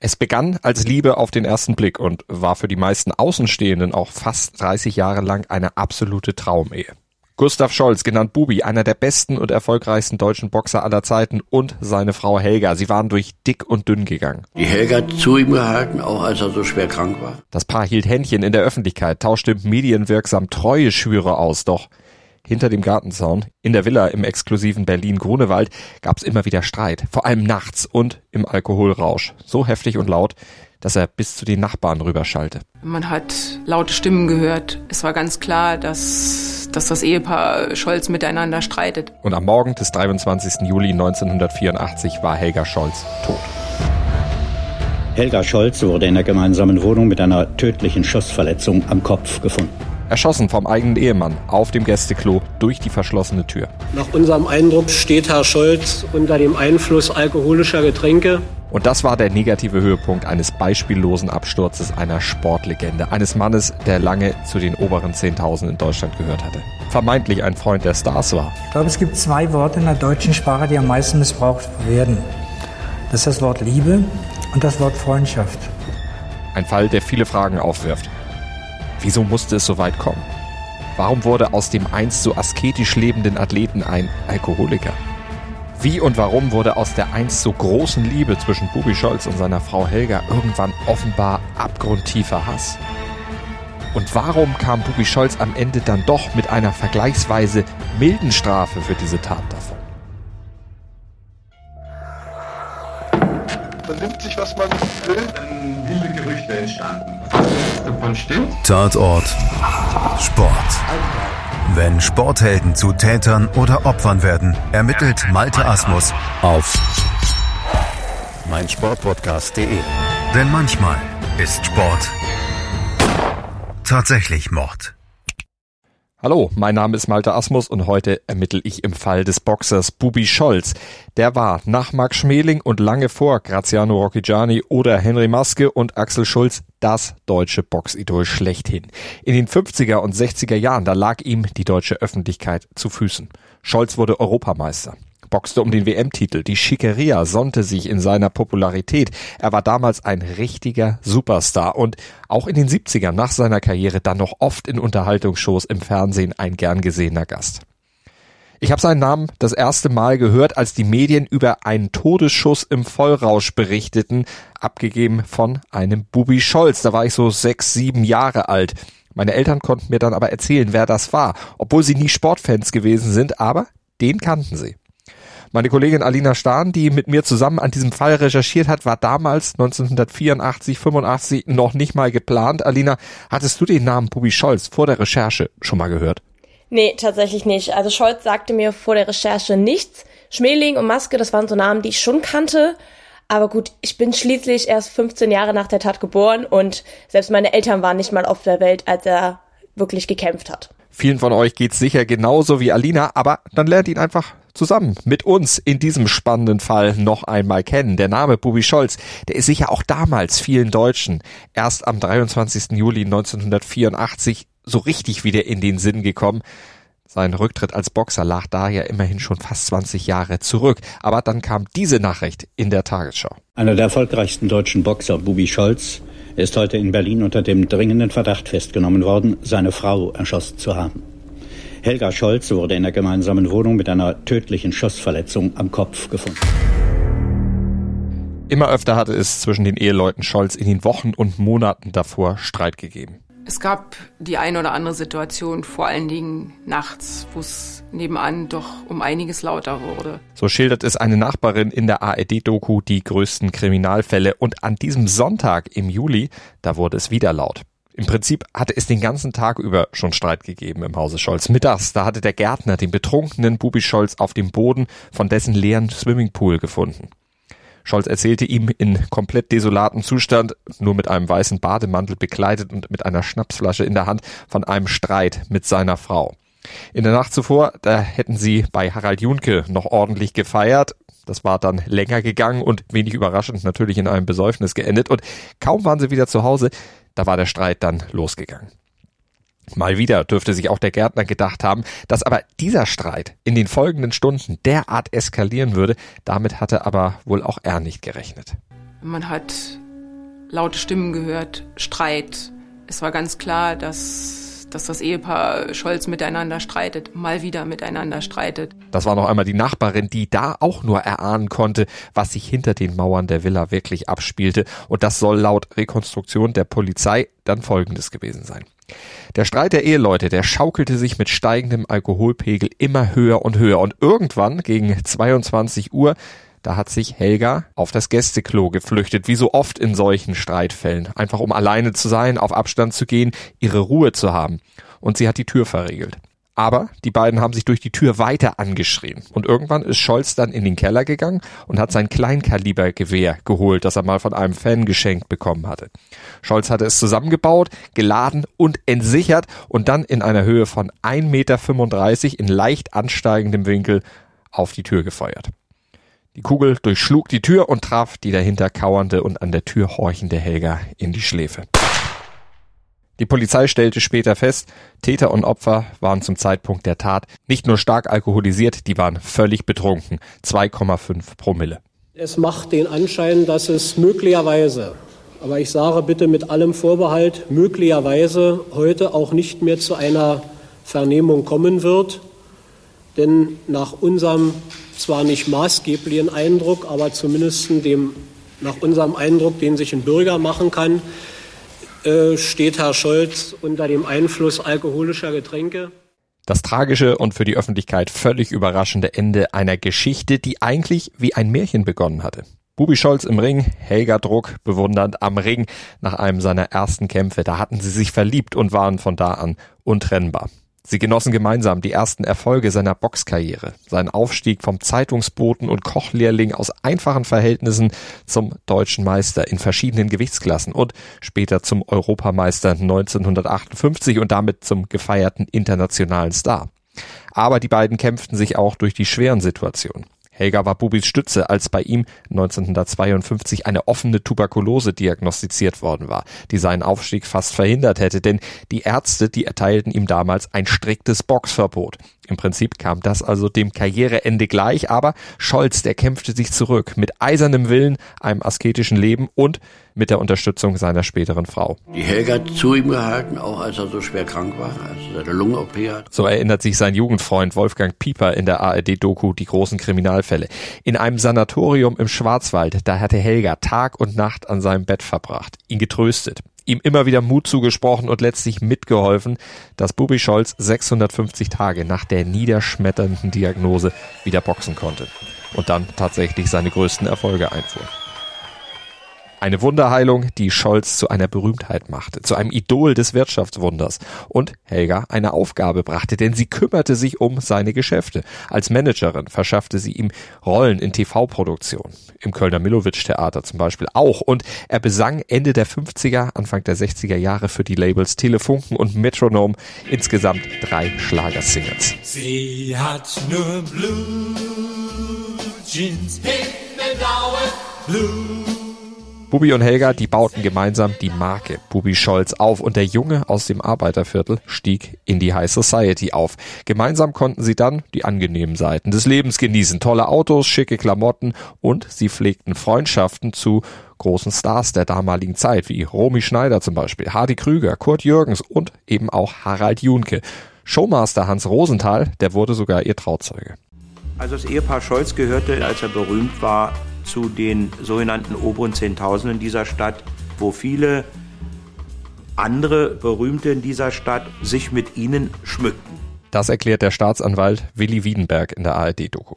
Es begann als Liebe auf den ersten Blick und war für die meisten Außenstehenden auch fast 30 Jahre lang eine absolute Traumehe. Gustav Scholz, genannt Bubi, einer der besten und erfolgreichsten deutschen Boxer aller Zeiten und seine Frau Helga. Sie waren durch dick und dünn gegangen. Die Helga hat zu ihm gehalten, auch als er so schwer krank war. Das Paar hielt Händchen in der Öffentlichkeit, tauschte medienwirksam treue Schwüre aus, doch hinter dem Gartenzaun in der Villa im exklusiven Berlin-Grunewald gab es immer wieder Streit, vor allem nachts und im Alkoholrausch. So heftig und laut, dass er bis zu den Nachbarn rüberschallte. Man hat laute Stimmen gehört. Es war ganz klar, dass, dass das Ehepaar Scholz miteinander streitet. Und am Morgen des 23. Juli 1984 war Helga Scholz tot. Helga Scholz wurde in der gemeinsamen Wohnung mit einer tödlichen Schussverletzung am Kopf gefunden. Erschossen vom eigenen Ehemann auf dem Gästeklo durch die verschlossene Tür. Nach unserem Eindruck steht Herr Scholz unter dem Einfluss alkoholischer Getränke. Und das war der negative Höhepunkt eines beispiellosen Absturzes einer Sportlegende, eines Mannes, der lange zu den oberen 10.000 in Deutschland gehört hatte. Vermeintlich ein Freund der Stars war. Ich glaube, es gibt zwei Worte in der deutschen Sprache, die am meisten missbraucht werden. Das ist das Wort Liebe und das Wort Freundschaft. Ein Fall, der viele Fragen aufwirft. Wieso musste es so weit kommen? Warum wurde aus dem einst so asketisch lebenden Athleten ein Alkoholiker? Wie und warum wurde aus der einst so großen Liebe zwischen Bubi Scholz und seiner Frau Helga irgendwann offenbar abgrundtiefer Hass? Und warum kam Bubi Scholz am Ende dann doch mit einer vergleichsweise milden Strafe für diese Tat davon? Man nimmt sich, was man will. Dann wilde Gerüchte entstanden. Davon stimmt. Tatort Sport. Wenn Sporthelden zu Tätern oder Opfern werden, ermittelt Malte Asmus auf meinsportpodcast.de. Denn manchmal ist Sport tatsächlich Mord. Hallo, mein Name ist Malte Asmus und heute ermittle ich im Fall des Boxers Bubi Scholz. Der war nach Marc Schmeling und lange vor Graziano Rocchigiani oder Henry Maske und Axel Schulz das deutsche Boxidol schlechthin. In den 50er und 60er Jahren, da lag ihm die deutsche Öffentlichkeit zu Füßen. Scholz wurde Europameister boxte um den WM-Titel. Die Schickeria sonnte sich in seiner Popularität. Er war damals ein richtiger Superstar und auch in den 70ern nach seiner Karriere dann noch oft in Unterhaltungsshows im Fernsehen ein gern gesehener Gast. Ich habe seinen Namen das erste Mal gehört, als die Medien über einen Todesschuss im Vollrausch berichteten, abgegeben von einem Bubi Scholz. Da war ich so sechs, sieben Jahre alt. Meine Eltern konnten mir dann aber erzählen, wer das war, obwohl sie nie Sportfans gewesen sind, aber den kannten sie. Meine Kollegin Alina Stahn, die mit mir zusammen an diesem Fall recherchiert hat, war damals 1984, 85 noch nicht mal geplant. Alina, hattest du den Namen Bubi Scholz vor der Recherche schon mal gehört? Nee, tatsächlich nicht. Also Scholz sagte mir vor der Recherche nichts. Schmeling und Maske, das waren so Namen, die ich schon kannte. Aber gut, ich bin schließlich erst 15 Jahre nach der Tat geboren und selbst meine Eltern waren nicht mal auf der Welt, als er wirklich gekämpft hat. Vielen von euch geht's sicher genauso wie Alina, aber dann lernt ihn einfach zusammen mit uns in diesem spannenden Fall noch einmal kennen. Der Name Bubi Scholz, der ist sicher auch damals vielen Deutschen erst am 23. Juli 1984 so richtig wieder in den Sinn gekommen. Sein Rücktritt als Boxer lag da ja immerhin schon fast 20 Jahre zurück. Aber dann kam diese Nachricht in der Tagesschau. Einer der erfolgreichsten deutschen Boxer, Bubi Scholz, ist heute in Berlin unter dem dringenden Verdacht festgenommen worden, seine Frau erschossen zu haben. Helga Scholz wurde in der gemeinsamen Wohnung mit einer tödlichen Schussverletzung am Kopf gefunden. Immer öfter hatte es zwischen den Eheleuten Scholz in den Wochen und Monaten davor Streit gegeben. Es gab die ein oder andere Situation, vor allen Dingen nachts, wo es nebenan doch um einiges lauter wurde. So schildert es eine Nachbarin in der ARD-Doku die größten Kriminalfälle. Und an diesem Sonntag im Juli, da wurde es wieder laut. Im Prinzip hatte es den ganzen Tag über schon Streit gegeben im Hause Scholz. Mittags, da hatte der Gärtner den betrunkenen Bubi Scholz auf dem Boden von dessen leeren Swimmingpool gefunden. Scholz erzählte ihm in komplett desolatem Zustand, nur mit einem weißen Bademantel bekleidet und mit einer Schnapsflasche in der Hand, von einem Streit mit seiner Frau. In der Nacht zuvor, da hätten sie bei Harald Junke noch ordentlich gefeiert. Das war dann länger gegangen und wenig überraschend natürlich in einem Besäufnis geendet. Und kaum waren sie wieder zu Hause, da war der Streit dann losgegangen. Mal wieder dürfte sich auch der Gärtner gedacht haben, dass aber dieser Streit in den folgenden Stunden derart eskalieren würde, damit hatte aber wohl auch er nicht gerechnet. Man hat laute Stimmen gehört, Streit. Es war ganz klar, dass dass das Ehepaar Scholz miteinander streitet, mal wieder miteinander streitet. Das war noch einmal die Nachbarin, die da auch nur erahnen konnte, was sich hinter den Mauern der Villa wirklich abspielte. Und das soll laut Rekonstruktion der Polizei dann Folgendes gewesen sein. Der Streit der Eheleute, der schaukelte sich mit steigendem Alkoholpegel immer höher und höher und irgendwann gegen 22 Uhr da hat sich Helga auf das Gästeklo geflüchtet, wie so oft in solchen Streitfällen. Einfach um alleine zu sein, auf Abstand zu gehen, ihre Ruhe zu haben. Und sie hat die Tür verriegelt. Aber die beiden haben sich durch die Tür weiter angeschrien. Und irgendwann ist Scholz dann in den Keller gegangen und hat sein Kleinkalibergewehr geholt, das er mal von einem Fan geschenkt bekommen hatte. Scholz hatte es zusammengebaut, geladen und entsichert und dann in einer Höhe von 1,35 Meter in leicht ansteigendem Winkel auf die Tür gefeuert. Die Kugel durchschlug die Tür und traf die dahinter kauernde und an der Tür horchende Helga in die Schläfe. Die Polizei stellte später fest, Täter und Opfer waren zum Zeitpunkt der Tat nicht nur stark alkoholisiert, die waren völlig betrunken. 2,5 Promille. Es macht den Anschein, dass es möglicherweise, aber ich sage bitte mit allem Vorbehalt, möglicherweise heute auch nicht mehr zu einer Vernehmung kommen wird. Denn nach unserem zwar nicht maßgeblichen Eindruck, aber zumindest dem, nach unserem Eindruck, den sich ein Bürger machen kann, steht Herr Scholz unter dem Einfluss alkoholischer Getränke. Das tragische und für die Öffentlichkeit völlig überraschende Ende einer Geschichte, die eigentlich wie ein Märchen begonnen hatte. Bubi Scholz im Ring, Helga Druck bewundernd am Ring nach einem seiner ersten Kämpfe. Da hatten sie sich verliebt und waren von da an untrennbar. Sie genossen gemeinsam die ersten Erfolge seiner Boxkarriere, seinen Aufstieg vom Zeitungsboten und Kochlehrling aus einfachen Verhältnissen zum deutschen Meister in verschiedenen Gewichtsklassen und später zum Europameister 1958 und damit zum gefeierten internationalen Star. Aber die beiden kämpften sich auch durch die schweren Situationen. Helga war Bubis Stütze, als bei ihm 1952 eine offene Tuberkulose diagnostiziert worden war, die seinen Aufstieg fast verhindert hätte, denn die Ärzte, die erteilten ihm damals ein striktes Boxverbot. Im Prinzip kam das also dem Karriereende gleich, aber Scholz, der kämpfte sich zurück mit eisernem Willen, einem asketischen Leben und mit der Unterstützung seiner späteren Frau. Die Helga hat zu ihm gehalten, auch als er so schwer krank war, als er seine Lunge-OP hat. So erinnert sich sein Jugendfreund Wolfgang Pieper in der ARD-Doku Die großen Kriminalfälle. In einem Sanatorium im Schwarzwald, da hatte Helga Tag und Nacht an seinem Bett verbracht, ihn getröstet ihm immer wieder Mut zugesprochen und letztlich mitgeholfen, dass Bubi Scholz 650 Tage nach der niederschmetternden Diagnose wieder boxen konnte und dann tatsächlich seine größten Erfolge einfuhr. Eine Wunderheilung, die Scholz zu einer Berühmtheit machte, zu einem Idol des Wirtschaftswunders und Helga eine Aufgabe brachte, denn sie kümmerte sich um seine Geschäfte. Als Managerin verschaffte sie ihm Rollen in TV-Produktionen, im Kölner Millowitsch-Theater zum Beispiel auch und er besang Ende der 50er, Anfang der 60er Jahre für die Labels Telefunken und Metronome insgesamt drei Schlagersingles. Sie hat nur Blue Jeans, himmelblaue Blue Bubi und Helga, die bauten gemeinsam die Marke Bubi Scholz auf und der Junge aus dem Arbeiterviertel stieg in die High Society auf. Gemeinsam konnten sie dann die angenehmen Seiten des Lebens genießen. Tolle Autos, schicke Klamotten und sie pflegten Freundschaften zu großen Stars der damaligen Zeit, wie Romy Schneider zum Beispiel, Hardy Krüger, Kurt Jürgens und eben auch Harald Junke. Showmaster Hans Rosenthal, der wurde sogar ihr Trauzeuge. Also das Ehepaar Scholz gehörte, als er berühmt war, zu den sogenannten oberen Zehntausenden dieser Stadt, wo viele andere Berühmte in dieser Stadt sich mit ihnen schmückten. Das erklärt der Staatsanwalt Willi Wiedenberg in der ARD-Doku.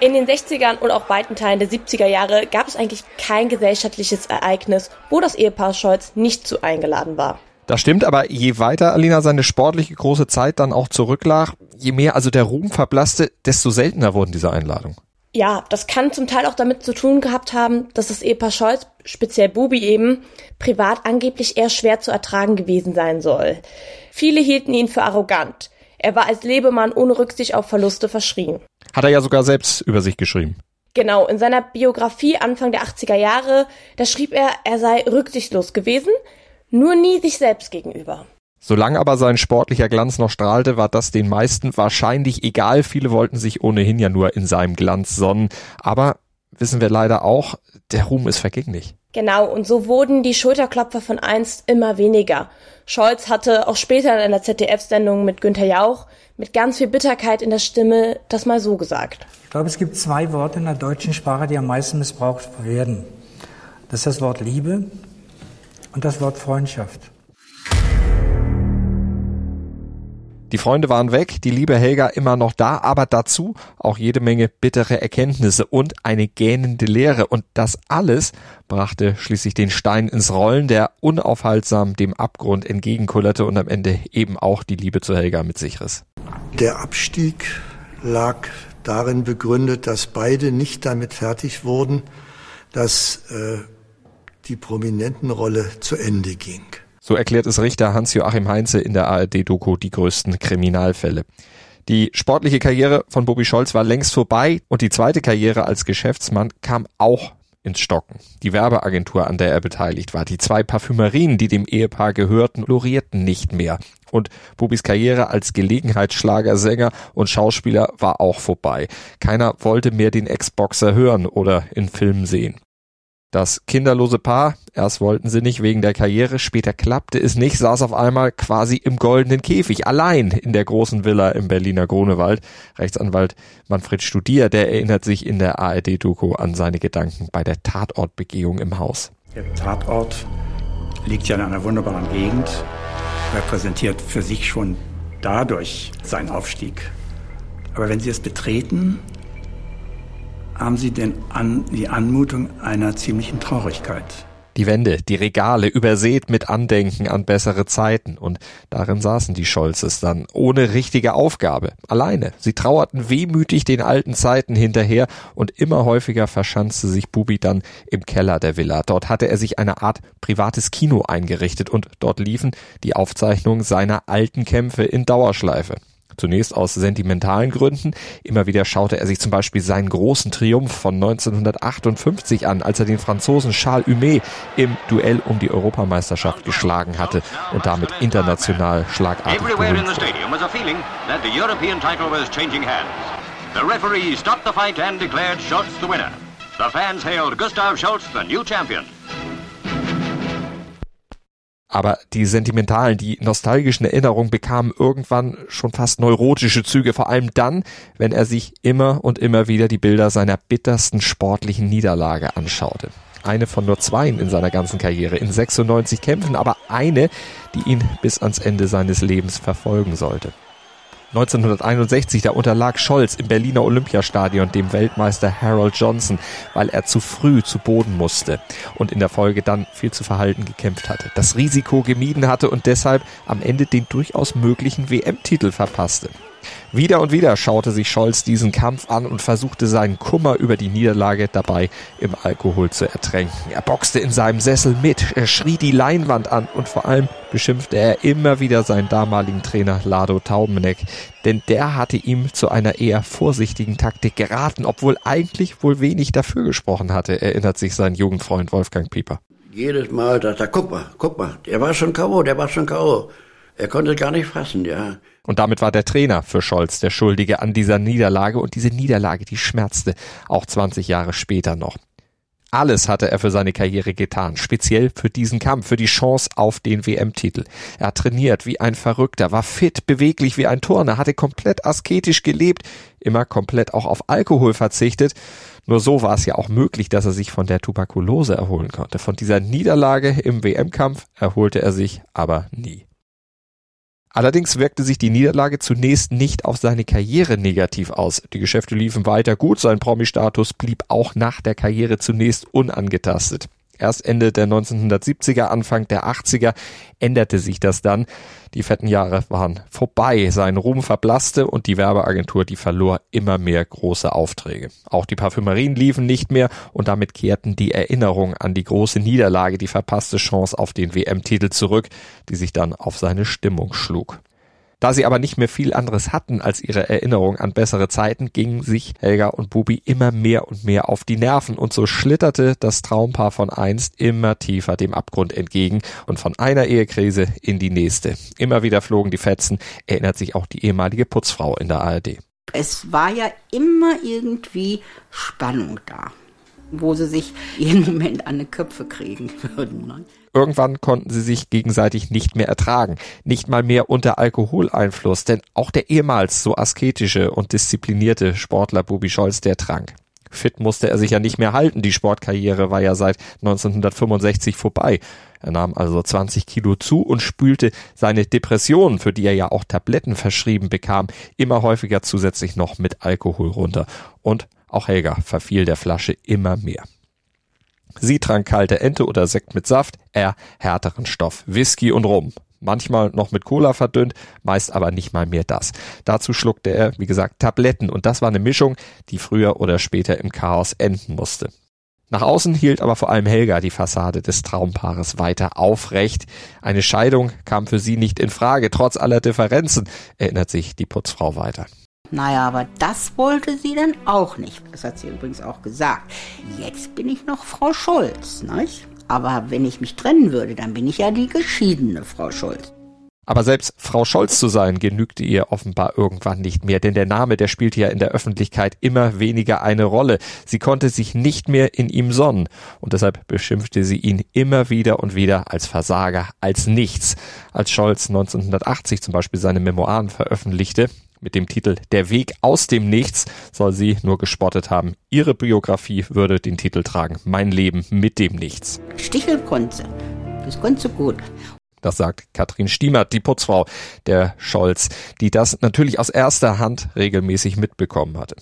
In den 60ern und auch weiten Teilen der 70er Jahre gab es eigentlich kein gesellschaftliches Ereignis, wo das Ehepaar Scholz nicht zu eingeladen war. Das stimmt, aber je weiter Alina seine sportliche große Zeit dann auch zurücklag, je mehr also der Ruhm verblasste, desto seltener wurden diese Einladungen. Ja, das kann zum Teil auch damit zu tun gehabt haben, dass das Ehepaar Scholz, speziell Bubi eben, privat angeblich eher schwer zu ertragen gewesen sein soll. Viele hielten ihn für arrogant. Er war als Lebemann ohne Rücksicht auf Verluste verschrien. Hat er ja sogar selbst über sich geschrieben. Genau, in seiner Biografie Anfang der 80er Jahre, da schrieb er, er sei rücksichtslos gewesen, nur nie sich selbst gegenüber. Solange aber sein sportlicher Glanz noch strahlte, war das den meisten wahrscheinlich egal. Viele wollten sich ohnehin ja nur in seinem Glanz sonnen. Aber wissen wir leider auch, der Ruhm ist vergänglich. Genau, und so wurden die Schulterklopfer von einst immer weniger. Scholz hatte auch später in einer ZDF-Sendung mit Günter Jauch mit ganz viel Bitterkeit in der Stimme das mal so gesagt. Ich glaube, es gibt zwei Worte in der deutschen Sprache, die am meisten missbraucht werden. Das ist das Wort Liebe und das Wort Freundschaft. Die Freunde waren weg, die liebe Helga immer noch da, aber dazu auch jede Menge bittere Erkenntnisse und eine gähnende Leere. Und das alles brachte schließlich den Stein ins Rollen, der unaufhaltsam dem Abgrund entgegenkullerte und am Ende eben auch die Liebe zu Helga mit sich riss. Der Abstieg lag darin begründet, dass beide nicht damit fertig wurden, dass äh, die Prominentenrolle zu Ende ging. So erklärt es Richter Hans-Joachim Heinze in der ARD-Doku die größten Kriminalfälle. Die sportliche Karriere von Bobby Scholz war längst vorbei und die zweite Karriere als Geschäftsmann kam auch ins Stocken. Die Werbeagentur, an der er beteiligt war, die zwei Parfümerien, die dem Ehepaar gehörten, florierten nicht mehr. Und Bobis Karriere als Gelegenheitsschlagersänger und Schauspieler war auch vorbei. Keiner wollte mehr den Ex-Boxer hören oder in Filmen sehen. Das kinderlose Paar, erst wollten sie nicht wegen der Karriere, später klappte es nicht, saß auf einmal quasi im goldenen Käfig, allein in der großen Villa im Berliner Grunewald. Rechtsanwalt Manfred Studier, der erinnert sich in der ARD-Doku an seine Gedanken bei der Tatortbegehung im Haus. Der Tatort liegt ja in einer wunderbaren Gegend, repräsentiert für sich schon dadurch seinen Aufstieg. Aber wenn Sie es betreten, haben Sie denn an, die Anmutung einer ziemlichen Traurigkeit. Die Wände, die Regale übersät mit Andenken an bessere Zeiten und darin saßen die Scholzes dann ohne richtige Aufgabe, alleine. Sie trauerten wehmütig den alten Zeiten hinterher und immer häufiger verschanzte sich Bubi dann im Keller der Villa. Dort hatte er sich eine Art privates Kino eingerichtet und dort liefen die Aufzeichnungen seiner alten Kämpfe in Dauerschleife. Zunächst aus sentimentalen Gründen. Immer wieder schaute er sich zum Beispiel seinen großen Triumph von 1958 an, als er den Franzosen Charles Humet im Duell um die Europameisterschaft geschlagen hatte und damit international schlagartig berühmt The fans hailed Gustav Schultz the new champion. Aber die sentimentalen, die nostalgischen Erinnerungen bekamen irgendwann schon fast neurotische Züge, vor allem dann, wenn er sich immer und immer wieder die Bilder seiner bittersten sportlichen Niederlage anschaute. Eine von nur zweien in seiner ganzen Karriere, in 96 Kämpfen, aber eine, die ihn bis ans Ende seines Lebens verfolgen sollte. 1961, da unterlag Scholz im Berliner Olympiastadion dem Weltmeister Harold Johnson, weil er zu früh zu Boden musste und in der Folge dann viel zu verhalten gekämpft hatte, das Risiko gemieden hatte und deshalb am Ende den durchaus möglichen WM-Titel verpasste. Wieder und wieder schaute sich Scholz diesen Kampf an und versuchte seinen Kummer über die Niederlage dabei im Alkohol zu ertränken. Er boxte in seinem Sessel mit, er schrie die Leinwand an und vor allem beschimpfte er immer wieder seinen damaligen Trainer Lado Taubeneck, denn der hatte ihm zu einer eher vorsichtigen Taktik geraten, obwohl eigentlich wohl wenig dafür gesprochen hatte, erinnert sich sein Jugendfreund Wolfgang Pieper. Jedes Mal dachte er, guck mal, guck mal, der war schon K.O., der war schon K.O. Er konnte gar nicht fassen, ja. Und damit war der Trainer für Scholz der Schuldige an dieser Niederlage und diese Niederlage, die schmerzte auch 20 Jahre später noch. Alles hatte er für seine Karriere getan, speziell für diesen Kampf, für die Chance auf den WM-Titel. Er hat trainiert wie ein Verrückter, war fit, beweglich wie ein Turner, hatte komplett asketisch gelebt, immer komplett auch auf Alkohol verzichtet. Nur so war es ja auch möglich, dass er sich von der Tuberkulose erholen konnte. Von dieser Niederlage im WM-Kampf erholte er sich aber nie. Allerdings wirkte sich die Niederlage zunächst nicht auf seine Karriere negativ aus. Die Geschäfte liefen weiter gut, sein Promi-Status blieb auch nach der Karriere zunächst unangetastet. Erst Ende der 1970er, Anfang der 80er änderte sich das dann. Die fetten Jahre waren vorbei, sein Ruhm verblasste und die Werbeagentur, die verlor immer mehr große Aufträge. Auch die Parfümerien liefen nicht mehr und damit kehrten die Erinnerungen an die große Niederlage, die verpasste Chance auf den WM-Titel zurück, die sich dann auf seine Stimmung schlug. Da sie aber nicht mehr viel anderes hatten als ihre Erinnerung an bessere Zeiten, gingen sich Helga und Bubi immer mehr und mehr auf die Nerven und so schlitterte das Traumpaar von einst immer tiefer dem Abgrund entgegen und von einer Ehekrise in die nächste. Immer wieder flogen die Fetzen, erinnert sich auch die ehemalige Putzfrau in der ARD. Es war ja immer irgendwie Spannung da. wo sie sich jeden Moment an die Köpfe kriegen würden. Ne? Irgendwann konnten sie sich gegenseitig nicht mehr ertragen, nicht mal mehr unter Alkoholeinfluss, denn auch der ehemals so asketische und disziplinierte Sportler Bubi Scholz, der trank. Fit musste er sich ja nicht mehr halten, die Sportkarriere war ja seit 1965 vorbei. Er nahm also 20 Kilo zu und spülte seine Depressionen, für die er ja auch Tabletten verschrieben bekam, immer häufiger zusätzlich noch mit Alkohol runter. Und auch Helga verfiel der Flasche immer mehr. Sie trank kalte Ente oder Sekt mit Saft, er härteren Stoff, Whisky und Rum. Manchmal noch mit Cola verdünnt, meist aber nicht mal mehr das. Dazu schluckte er, wie gesagt, Tabletten und das war eine Mischung, die früher oder später im Chaos enden musste. Nach außen hielt aber vor allem Helga die Fassade des Traumpaares weiter aufrecht. Eine Scheidung kam für sie nicht in Frage, trotz aller Differenzen, erinnert sich die Putzfrau weiter. Naja, aber das wollte sie dann auch nicht. Das hat sie übrigens auch gesagt. Jetzt bin ich noch Frau Scholz, nicht? Aber wenn ich mich trennen würde, dann bin ich ja die geschiedene Frau Scholz. Aber selbst Frau Scholz zu sein, genügte ihr offenbar irgendwann nicht mehr, denn der Name, der spielte ja in der Öffentlichkeit immer weniger eine Rolle. Sie konnte sich nicht mehr in ihm sonnen und deshalb beschimpfte sie ihn immer wieder und wieder als Versager, als nichts. Als Scholz 1980 zum Beispiel seine Memoiren veröffentlichte, mit dem Titel Der Weg aus dem Nichts soll sie nur gespottet haben. Ihre Biografie würde den Titel tragen Mein Leben mit dem Nichts. Sticheln konnte. Das konnte gut. Das sagt Katrin Stiemert, die Putzfrau der Scholz, die das natürlich aus erster Hand regelmäßig mitbekommen hatte.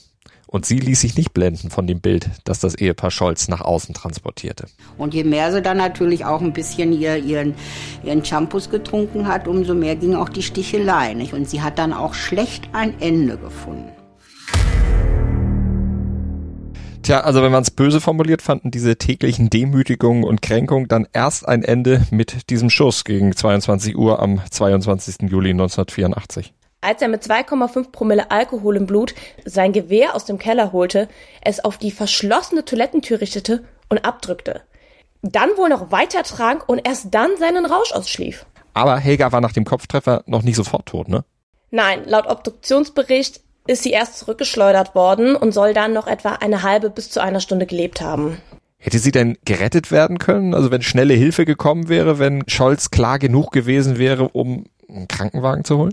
Und sie ließ sich nicht blenden von dem Bild, das das Ehepaar Scholz nach außen transportierte. Und je mehr sie dann natürlich auch ein bisschen ihr, ihren, ihren Shampoos getrunken hat, umso mehr ging auch die Stichelei. Nicht? Und sie hat dann auch schlecht ein Ende gefunden. Tja, also wenn man es böse formuliert, fanden diese täglichen Demütigungen und Kränkungen dann erst ein Ende mit diesem Schuss gegen 22 Uhr am 22. Juli 1984 als er mit 2,5 Promille Alkohol im Blut sein Gewehr aus dem Keller holte, es auf die verschlossene Toilettentür richtete und abdrückte. Dann wohl noch weiter trank und erst dann seinen Rausch ausschlief. Aber Helga war nach dem Kopftreffer noch nicht sofort tot, ne? Nein, laut Obduktionsbericht ist sie erst zurückgeschleudert worden und soll dann noch etwa eine halbe bis zu einer Stunde gelebt haben. Hätte sie denn gerettet werden können? Also wenn schnelle Hilfe gekommen wäre, wenn Scholz klar genug gewesen wäre, um einen Krankenwagen zu holen?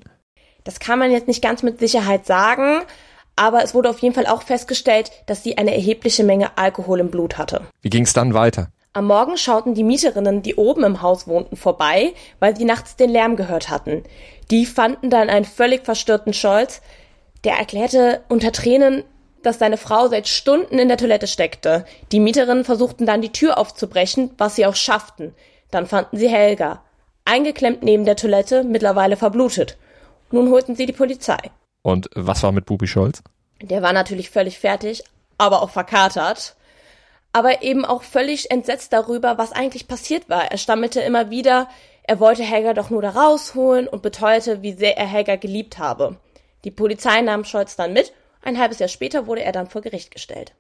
Das kann man jetzt nicht ganz mit Sicherheit sagen, aber es wurde auf jeden Fall auch festgestellt, dass sie eine erhebliche Menge Alkohol im Blut hatte. Wie ging es dann weiter? Am Morgen schauten die Mieterinnen, die oben im Haus wohnten, vorbei, weil sie nachts den Lärm gehört hatten. Die fanden dann einen völlig verstörten Scholz, der erklärte unter Tränen, dass seine Frau seit Stunden in der Toilette steckte. Die Mieterinnen versuchten dann die Tür aufzubrechen, was sie auch schafften. Dann fanden sie Helga, eingeklemmt neben der Toilette, mittlerweile verblutet. Nun holten sie die Polizei. Und was war mit Bubi Scholz? Der war natürlich völlig fertig, aber auch verkatert. Aber eben auch völlig entsetzt darüber, was eigentlich passiert war. Er stammelte immer wieder, er wollte Helga doch nur da rausholen und beteuerte, wie sehr er Helga geliebt habe. Die Polizei nahm Scholz dann mit. Ein halbes Jahr später wurde er dann vor Gericht gestellt.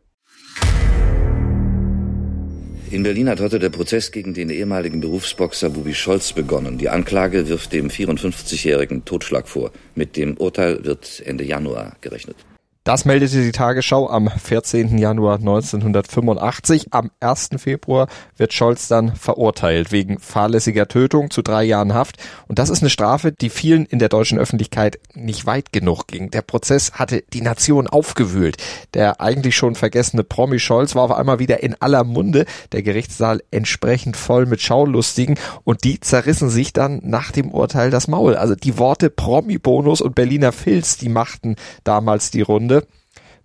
In Berlin hat heute der Prozess gegen den ehemaligen Berufsboxer Bubi Scholz begonnen. Die Anklage wirft dem 54-jährigen Totschlag vor. Mit dem Urteil wird Ende Januar gerechnet. Das meldete die Tagesschau am 14. Januar 1985. Am 1. Februar wird Scholz dann verurteilt wegen fahrlässiger Tötung zu drei Jahren Haft. Und das ist eine Strafe, die vielen in der deutschen Öffentlichkeit nicht weit genug ging. Der Prozess hatte die Nation aufgewühlt. Der eigentlich schon vergessene Promi Scholz war auf einmal wieder in aller Munde. Der Gerichtssaal entsprechend voll mit Schaulustigen. Und die zerrissen sich dann nach dem Urteil das Maul. Also die Worte Promi-Bonus und Berliner Filz, die machten damals die Runde.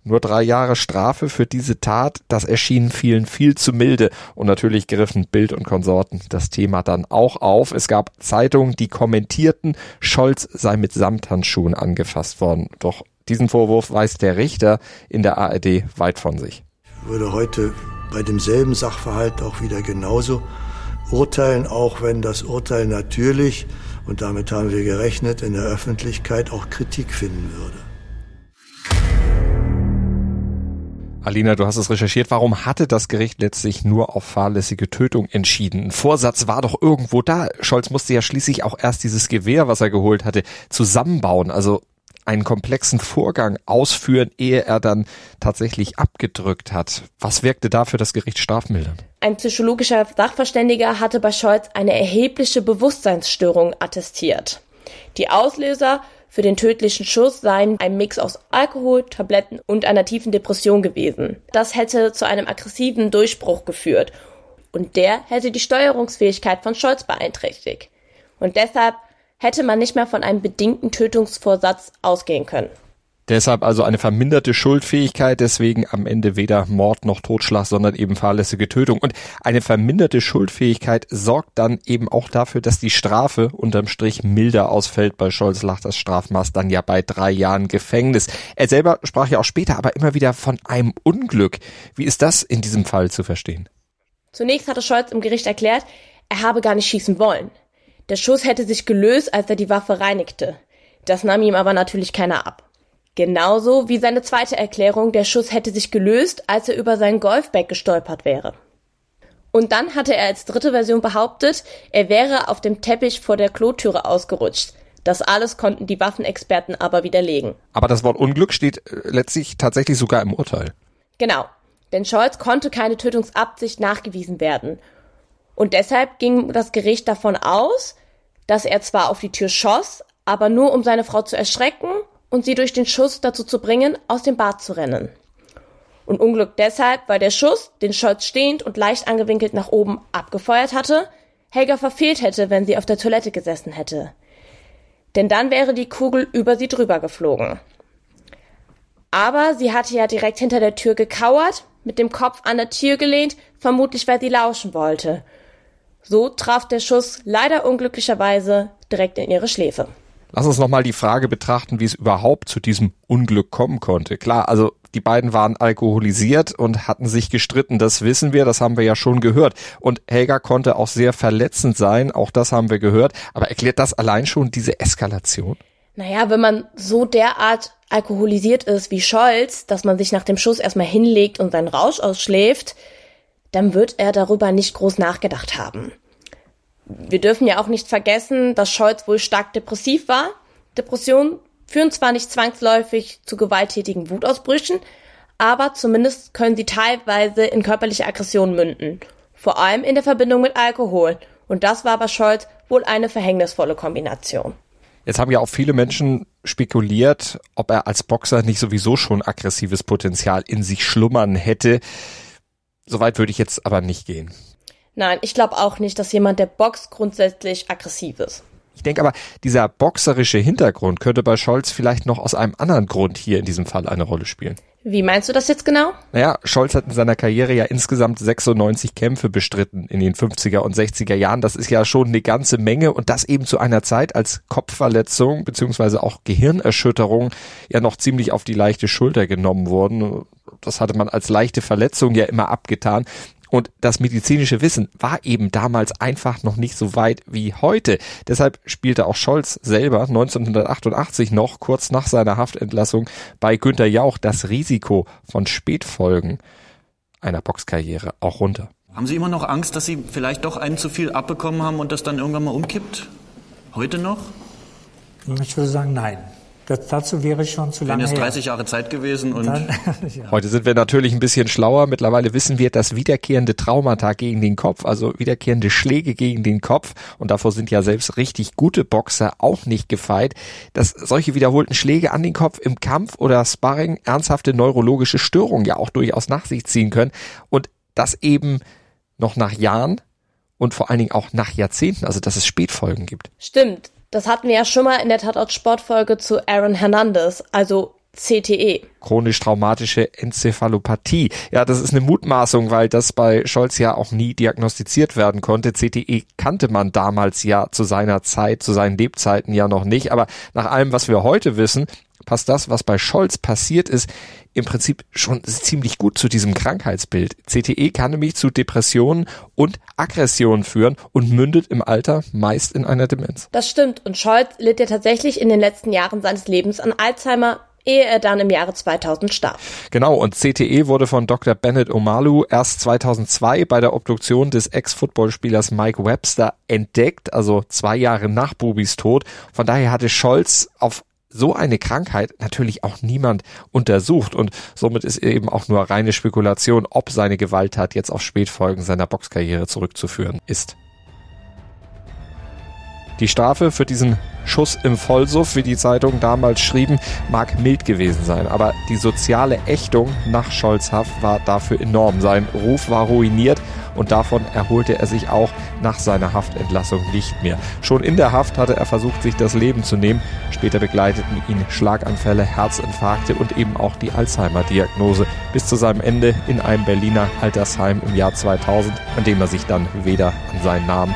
Nur drei Jahre Strafe für diese Tat, das erschien vielen viel zu milde. Und natürlich griffen Bild und Konsorten das Thema dann auch auf. Es gab Zeitungen, die kommentierten, Scholz sei mit Samthandschuhen angefasst worden. Doch diesen Vorwurf weist der Richter in der ARD weit von sich. Ich würde heute bei demselben Sachverhalt auch wieder genauso urteilen, auch wenn das Urteil natürlich, und damit haben wir gerechnet, in der Öffentlichkeit auch Kritik finden würde. Alina, du hast es recherchiert. Warum hatte das Gericht letztlich nur auf fahrlässige Tötung entschieden? Ein Vorsatz war doch irgendwo da. Scholz musste ja schließlich auch erst dieses Gewehr, was er geholt hatte, zusammenbauen. Also einen komplexen Vorgang ausführen, ehe er dann tatsächlich abgedrückt hat. Was wirkte da für das Gericht strafmildernd? Ein psychologischer Sachverständiger hatte bei Scholz eine erhebliche Bewusstseinsstörung attestiert. Die Auslöser für den tödlichen Schuss seien ein Mix aus Alkohol, Tabletten und einer tiefen Depression gewesen. Das hätte zu einem aggressiven Durchbruch geführt und der hätte die Steuerungsfähigkeit von Scholz beeinträchtigt. Und deshalb hätte man nicht mehr von einem bedingten Tötungsvorsatz ausgehen können. Deshalb also eine verminderte Schuldfähigkeit, deswegen am Ende weder Mord noch Totschlag, sondern eben fahrlässige Tötung. Und eine verminderte Schuldfähigkeit sorgt dann eben auch dafür, dass die Strafe unterm Strich milder ausfällt. Bei Scholz lag das Strafmaß dann ja bei drei Jahren Gefängnis. Er selber sprach ja auch später aber immer wieder von einem Unglück. Wie ist das in diesem Fall zu verstehen? Zunächst hatte Scholz im Gericht erklärt, er habe gar nicht schießen wollen. Der Schuss hätte sich gelöst, als er die Waffe reinigte. Das nahm ihm aber natürlich keiner ab. Genauso wie seine zweite Erklärung, der Schuss hätte sich gelöst, als er über sein Golfbag gestolpert wäre. Und dann hatte er als dritte Version behauptet, er wäre auf dem Teppich vor der Klotüre ausgerutscht. Das alles konnten die Waffenexperten aber widerlegen. Aber das Wort Unglück steht äh, letztlich tatsächlich sogar im Urteil. Genau. Denn Scholz konnte keine Tötungsabsicht nachgewiesen werden. Und deshalb ging das Gericht davon aus, dass er zwar auf die Tür schoss, aber nur um seine Frau zu erschrecken und sie durch den Schuss dazu zu bringen, aus dem Bad zu rennen. Und Unglück deshalb, weil der Schuss, den Scholz stehend und leicht angewinkelt nach oben abgefeuert hatte, Helga verfehlt hätte, wenn sie auf der Toilette gesessen hätte. Denn dann wäre die Kugel über sie drüber geflogen. Aber sie hatte ja direkt hinter der Tür gekauert, mit dem Kopf an der Tür gelehnt, vermutlich weil sie lauschen wollte. So traf der Schuss leider unglücklicherweise direkt in ihre Schläfe. Lass uns nochmal die Frage betrachten, wie es überhaupt zu diesem Unglück kommen konnte. Klar, also die beiden waren alkoholisiert und hatten sich gestritten, das wissen wir, das haben wir ja schon gehört. Und Helga konnte auch sehr verletzend sein, auch das haben wir gehört. Aber erklärt das allein schon diese Eskalation? Naja, wenn man so derart alkoholisiert ist wie Scholz, dass man sich nach dem Schuss erstmal hinlegt und seinen Rausch ausschläft, dann wird er darüber nicht groß nachgedacht haben. Wir dürfen ja auch nicht vergessen, dass Scholz wohl stark depressiv war. Depressionen führen zwar nicht zwangsläufig zu gewalttätigen Wutausbrüchen, aber zumindest können sie teilweise in körperliche Aggressionen münden. Vor allem in der Verbindung mit Alkohol. Und das war bei Scholz wohl eine verhängnisvolle Kombination. Jetzt haben ja auch viele Menschen spekuliert, ob er als Boxer nicht sowieso schon aggressives Potenzial in sich schlummern hätte. Soweit würde ich jetzt aber nicht gehen. Nein, ich glaube auch nicht, dass jemand, der boxt, grundsätzlich aggressiv ist. Ich denke aber, dieser boxerische Hintergrund könnte bei Scholz vielleicht noch aus einem anderen Grund hier in diesem Fall eine Rolle spielen. Wie meinst du das jetzt genau? Naja, Scholz hat in seiner Karriere ja insgesamt 96 Kämpfe bestritten in den 50er und 60er Jahren. Das ist ja schon eine ganze Menge und das eben zu einer Zeit, als Kopfverletzung beziehungsweise auch Gehirnerschütterung ja noch ziemlich auf die leichte Schulter genommen wurden. Das hatte man als leichte Verletzung ja immer abgetan. Und das medizinische Wissen war eben damals einfach noch nicht so weit wie heute. Deshalb spielte auch Scholz selber 1988 noch kurz nach seiner Haftentlassung bei Günter Jauch das Risiko von Spätfolgen einer Boxkarriere auch runter. Haben Sie immer noch Angst, dass Sie vielleicht doch einen zu viel abbekommen haben und das dann irgendwann mal umkippt? Heute noch? Ich würde sagen, nein. Das, dazu wäre schon zu lange. Dann ist 30 Jahre Zeit gewesen und. Dann, ja. Heute sind wir natürlich ein bisschen schlauer. Mittlerweile wissen wir, dass wiederkehrende Traumata gegen den Kopf, also wiederkehrende Schläge gegen den Kopf, und davor sind ja selbst richtig gute Boxer auch nicht gefeit, dass solche wiederholten Schläge an den Kopf im Kampf oder Sparring ernsthafte neurologische Störungen ja auch durchaus nach sich ziehen können und das eben noch nach Jahren und vor allen Dingen auch nach Jahrzehnten, also dass es Spätfolgen gibt. Stimmt. Das hatten wir ja schon mal in der Tatort-Sportfolge zu Aaron Hernandez, also CTE. Chronisch traumatische Enzephalopathie. Ja, das ist eine Mutmaßung, weil das bei Scholz ja auch nie diagnostiziert werden konnte. CTE kannte man damals ja zu seiner Zeit, zu seinen Lebzeiten ja noch nicht. Aber nach allem, was wir heute wissen, passt das, was bei Scholz passiert ist, im Prinzip schon ziemlich gut zu diesem Krankheitsbild. CTE kann nämlich zu Depressionen und Aggressionen führen und mündet im Alter meist in einer Demenz. Das stimmt und Scholz litt ja tatsächlich in den letzten Jahren seines Lebens an Alzheimer, ehe er dann im Jahre 2000 starb. Genau, und CTE wurde von Dr. Bennett Omalu erst 2002 bei der Obduktion des Ex-Footballspielers Mike Webster entdeckt, also zwei Jahre nach Bubis Tod. Von daher hatte Scholz auf so eine Krankheit natürlich auch niemand untersucht und somit ist eben auch nur reine Spekulation, ob seine Gewalttat jetzt auf Spätfolgen seiner Boxkarriere zurückzuführen ist. Die Strafe für diesen Schuss im Vollsuff, wie die Zeitungen damals schrieben, mag mild gewesen sein, aber die soziale Ächtung nach Scholzhaft war dafür enorm. Sein Ruf war ruiniert und davon erholte er sich auch nach seiner Haftentlassung nicht mehr. Schon in der Haft hatte er versucht, sich das Leben zu nehmen. Später begleiteten ihn Schlaganfälle, Herzinfarkte und eben auch die Alzheimer-Diagnose bis zu seinem Ende in einem Berliner Altersheim im Jahr 2000, an dem er sich dann weder an seinen Namen